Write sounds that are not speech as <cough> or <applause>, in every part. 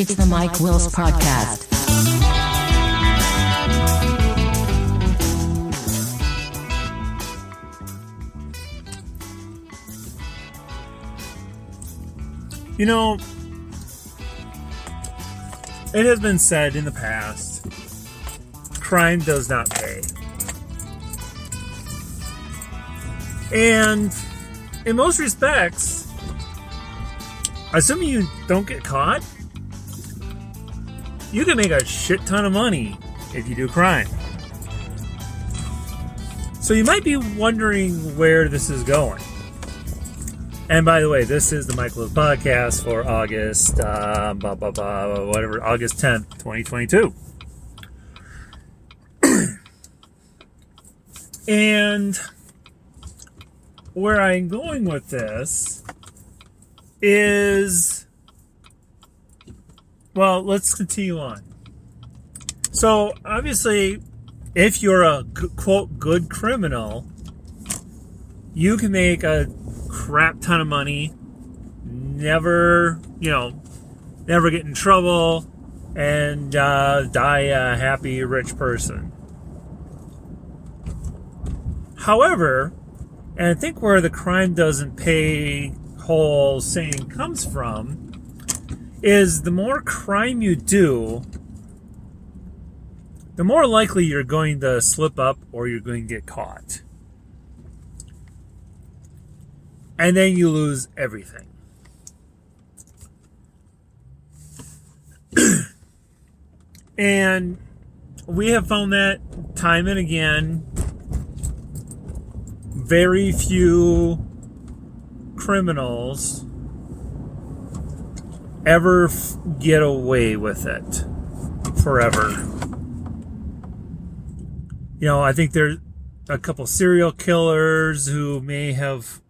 It's the Mike Wills Podcast. You know, it has been said in the past crime does not pay. And in most respects, assuming you don't get caught, you can make a shit ton of money if you do crime. So you might be wondering where this is going. And by the way, this is the Michael podcast for August, uh, blah, blah, blah, whatever, August 10th, 2022. <clears throat> and where I'm going with this is well, let's continue on. So, obviously, if you're a quote good criminal, you can make a crap ton of money, never, you know, never get in trouble, and uh, die a happy, rich person. However, and I think where the crime doesn't pay whole saying comes from is the more crime you do, the more likely you're going to slip up or you're going to get caught. And then you lose everything. <clears throat> and we have found that time and again. Very few criminals ever f- get away with it forever. You know, I think there's a couple serial killers who may have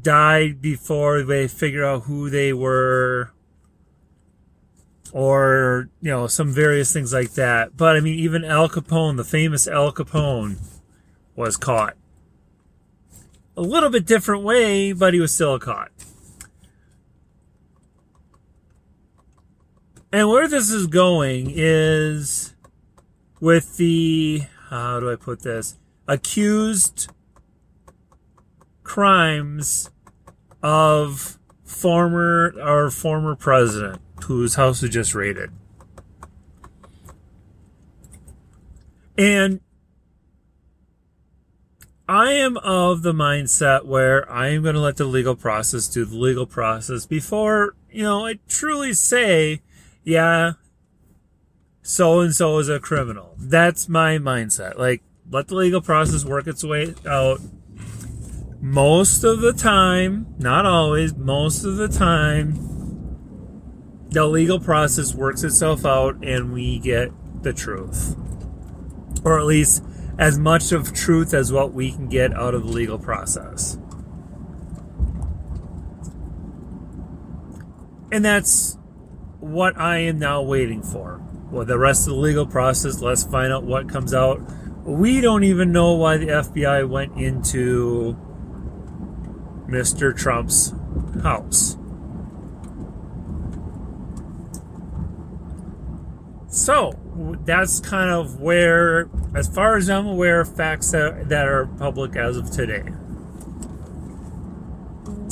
died before they figure out who they were. Or you know some various things like that. But i mean even al capone the famous al capone was caught. A little bit different way but he was still caught And where this is going is with the, how do I put this? Accused crimes of former, our former president whose house was just raided. And I am of the mindset where I am going to let the legal process do the legal process before, you know, I truly say yeah, so and so is a criminal. That's my mindset. Like, let the legal process work its way out. Most of the time, not always, most of the time, the legal process works itself out and we get the truth. Or at least as much of truth as what we can get out of the legal process. And that's what I am now waiting for. Well, the rest of the legal process, let's find out what comes out. We don't even know why the FBI went into Mr. Trump's house. So, that's kind of where, as far as I'm aware, facts that, that are public as of today.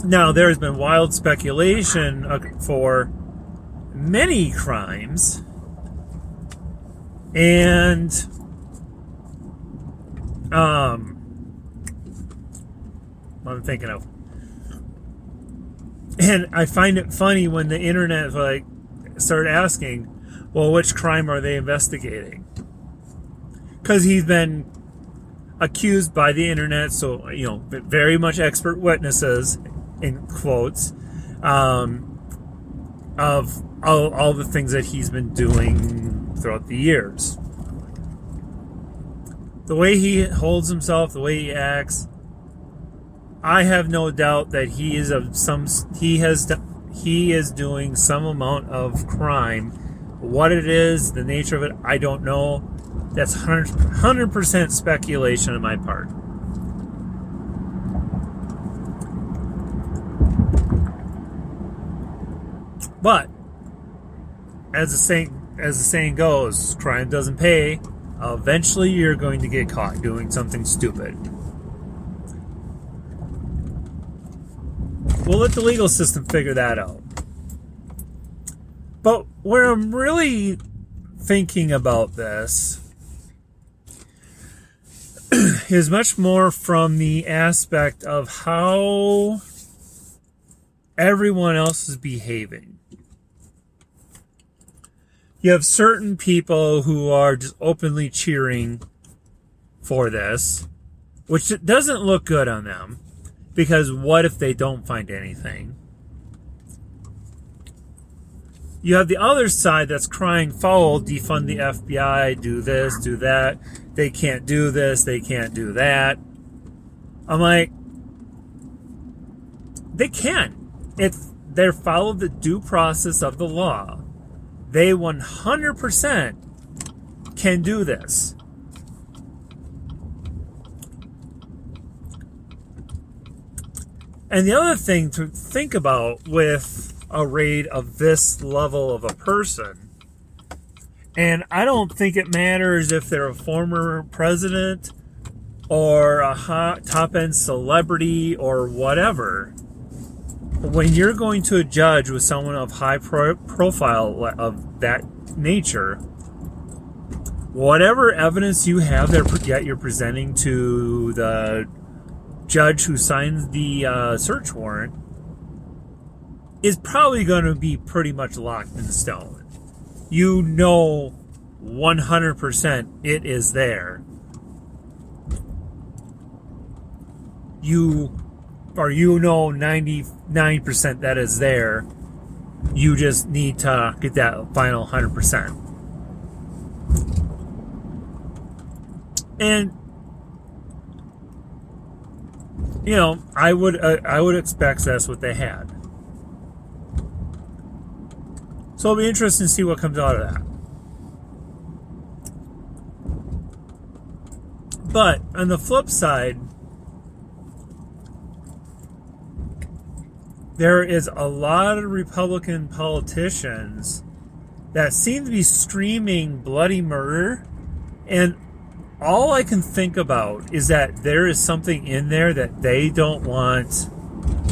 Now, there's been wild speculation uh, for many crimes and um I'm thinking of and I find it funny when the internet like started asking, well, which crime are they investigating? Because he's been accused by the internet, so you know, very much expert witnesses in quotes, um, of all, all the things that he's been doing throughout the years. The way he holds himself, the way he acts, I have no doubt that he is of some he has he is doing some amount of crime. What it is, the nature of it, I don't know. That's 100 percent speculation on my part. But as the saying as the saying goes, crime doesn't pay. Eventually, you're going to get caught doing something stupid. We'll let the legal system figure that out. But where I'm really thinking about this <clears throat> is much more from the aspect of how everyone else is behaving. You have certain people who are just openly cheering for this, which doesn't look good on them because what if they don't find anything? You have the other side that's crying foul, defund the FBI, do this, do that. They can't do this, they can't do that. I'm like, they can. If they're the due process of the law, they 100% can do this. And the other thing to think about with a raid of this level of a person, and I don't think it matters if they're a former president or a top end celebrity or whatever. When you're going to a judge with someone of high pro- profile of that nature, whatever evidence you have that you're presenting to the judge who signs the uh, search warrant is probably going to be pretty much locked in stone. You know 100% it is there. You or you know 99% that is there. You just need to get that final 100%. And you know, I would uh, I would expect that's what they had. So it'll be interesting to see what comes out of that. But on the flip side, there is a lot of Republican politicians that seem to be screaming bloody murder and all I can think about is that there is something in there that they don't want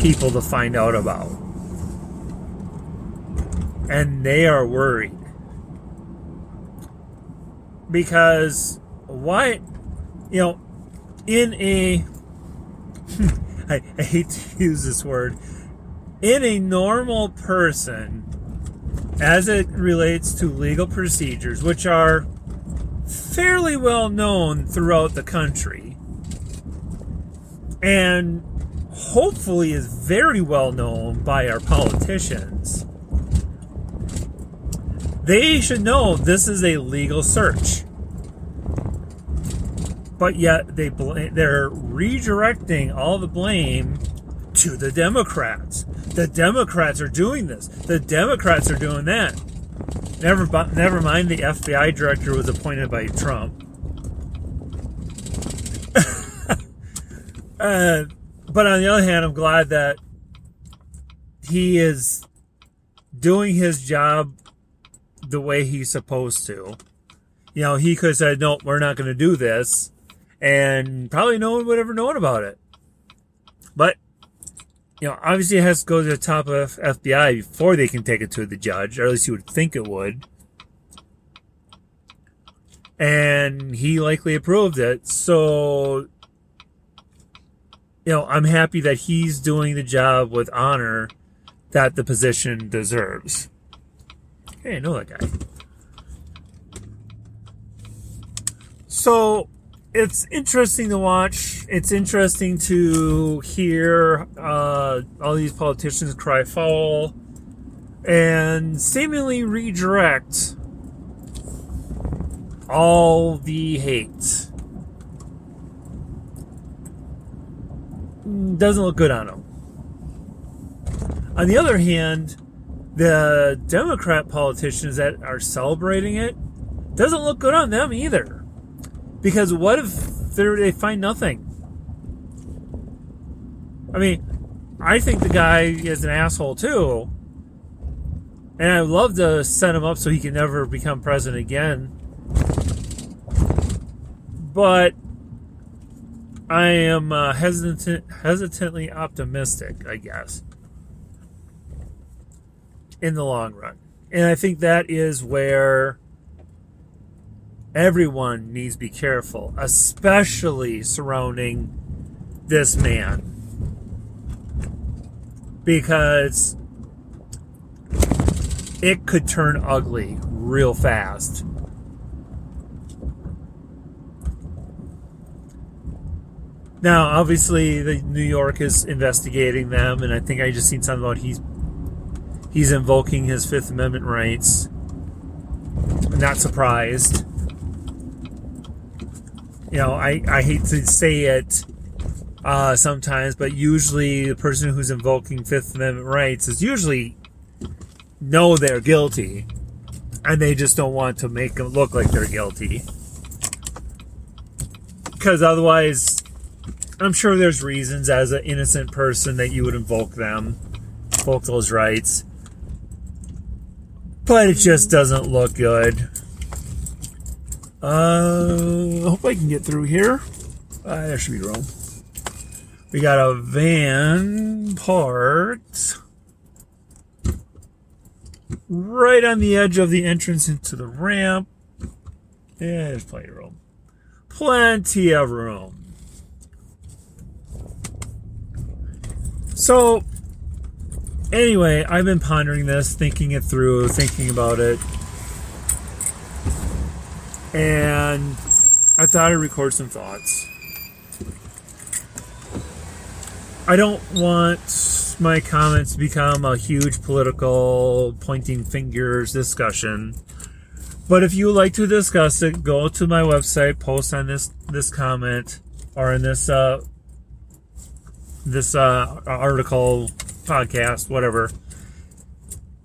people to find out about. And they are worried. Because why, you know, in a, <laughs> I, I hate to use this word, in a normal person, as it relates to legal procedures, which are fairly well known throughout the country and hopefully is very well known by our politicians. They should know this is a legal search. But yet they bl- they're redirecting all the blame to the Democrats. The Democrats are doing this. The Democrats are doing that. Never, never mind. The FBI director was appointed by Trump. <laughs> uh, but on the other hand, I'm glad that he is doing his job the way he's supposed to. You know, he could have said, "No, we're not going to do this," and probably no one would ever known about it. But you know, obviously it has to go to the top of FBI before they can take it to the judge, or at least you would think it would. And he likely approved it. So, you know, I'm happy that he's doing the job with honor that the position deserves. Hey, I know that guy. So, it's interesting to watch. It's interesting to hear uh, all these politicians cry foul and seemingly redirect all the hate. Doesn't look good on them. On the other hand, the Democrat politicians that are celebrating it doesn't look good on them either. Because what if they find nothing? I mean, I think the guy is an asshole too. And I'd love to set him up so he can never become president again. But I am uh, hesitant, hesitantly optimistic, I guess, in the long run. And I think that is where everyone needs to be careful, especially surrounding this man. Because it could turn ugly real fast. Now, obviously, the New York is investigating them, and I think I just seen something about he's he's invoking his Fifth Amendment rights. I'm not surprised. You know, I, I hate to say it uh, sometimes, but usually the person who's invoking Fifth Amendment rights is usually know they're guilty, and they just don't want to make them look like they're guilty. Because otherwise, I'm sure there's reasons as an innocent person that you would invoke them, invoke those rights. But it just doesn't look good. Uh, I hope I can get through here. Uh, there should be room. We got a van parked right on the edge of the entrance into the ramp. Yeah, there's plenty of room. Plenty of room. So, anyway, I've been pondering this, thinking it through, thinking about it. And I thought I'd record some thoughts. I don't want my comments to become a huge political pointing fingers discussion. But if you would like to discuss it, go to my website, post on this this comment or in this uh, this uh, article, podcast, whatever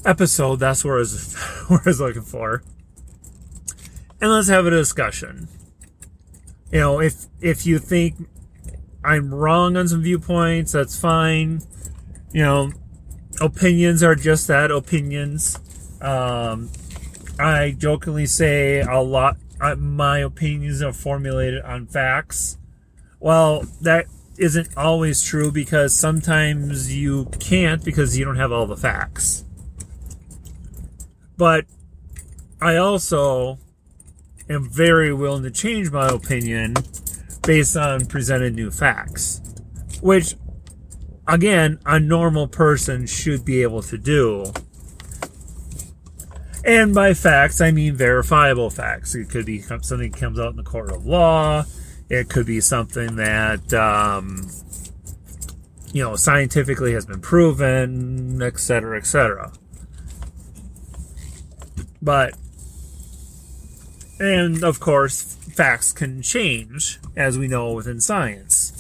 episode. That's where I was, <laughs> where I was looking for. And let's have a discussion. You know, if if you think I'm wrong on some viewpoints, that's fine. You know, opinions are just that opinions. Um, I jokingly say a lot. Uh, my opinions are formulated on facts. Well, that isn't always true because sometimes you can't because you don't have all the facts. But I also am very willing to change my opinion based on presented new facts, which, again, a normal person should be able to do. And by facts, I mean verifiable facts. It could be something that comes out in the court of law. It could be something that, um, you know, scientifically has been proven, et cetera, et cetera. But, and of course, facts can change, as we know within science.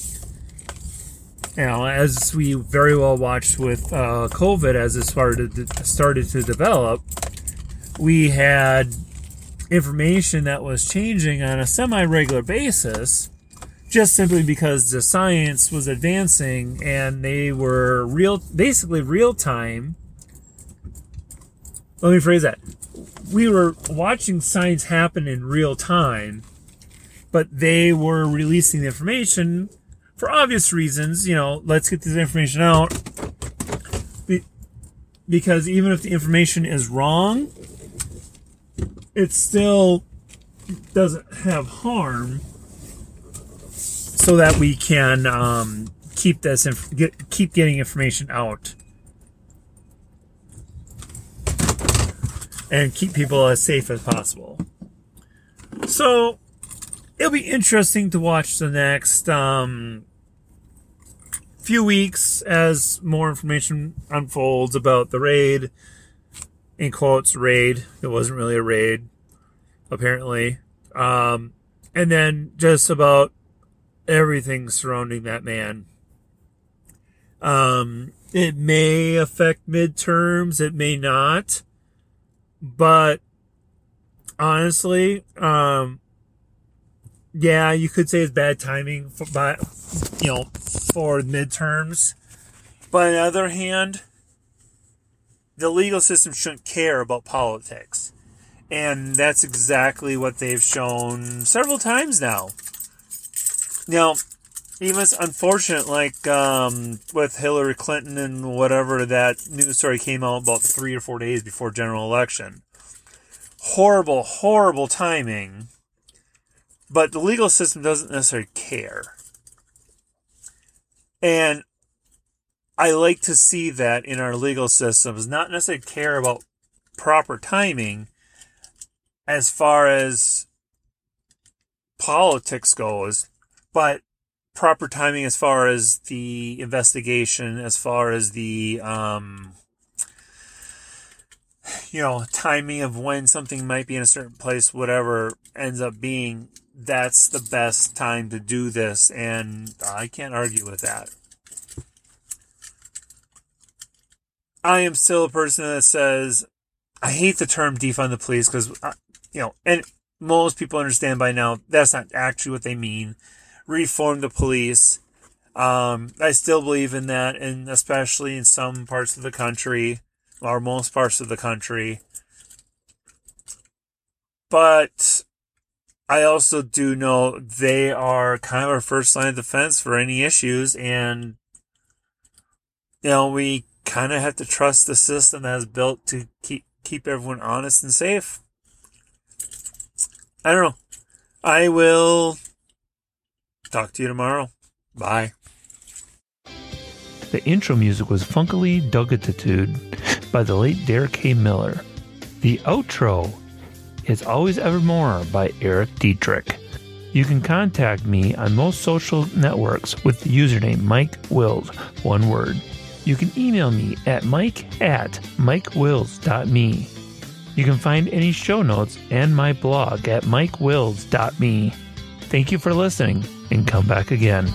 Know, as we very well watched with uh, COVID as it started started to develop, we had information that was changing on a semi regular basis just simply because the science was advancing and they were real basically real time let me phrase that. We were watching science happen in real time but they were releasing the information for obvious reasons you know let's get this information out. Because even if the information is wrong it still doesn't have harm so that we can um, keep this inf- get, keep getting information out and keep people as safe as possible so it'll be interesting to watch the next um, few weeks as more information unfolds about the raid in quotes raid. It wasn't really a raid, apparently. Um, and then just about everything surrounding that man. Um, it may affect midterms, it may not, but honestly, um, yeah, you could say it's bad timing for, by, you know, for midterms. But on the other hand, the legal system shouldn't care about politics. And that's exactly what they've shown several times now. Now, even it's unfortunate, like um, with Hillary Clinton and whatever that news story came out about three or four days before general election. Horrible, horrible timing. But the legal system doesn't necessarily care. And I like to see that in our legal systems, not necessarily care about proper timing as far as politics goes, but proper timing as far as the investigation, as far as the um, you know timing of when something might be in a certain place, whatever ends up being. That's the best time to do this, and I can't argue with that. I am still a person that says I hate the term defund the police because uh, you know, and most people understand by now that's not actually what they mean reform the police. Um, I still believe in that, and especially in some parts of the country, or most parts of the country. But I also do know they are kind of our first line of defense for any issues, and you know we kind of have to trust the system that is built to keep keep everyone honest and safe. I don't know. I will Talk to you tomorrow. Bye. The intro music was Funkily Dugatitude by the late Derek K. Miller. The outro is Always Evermore by Eric Dietrich. You can contact me on most social networks with the username Mike Wills, one word. You can email me at mike at mikewills.me. You can find any show notes and my blog at mikewills.me. Thank you for listening and come back again.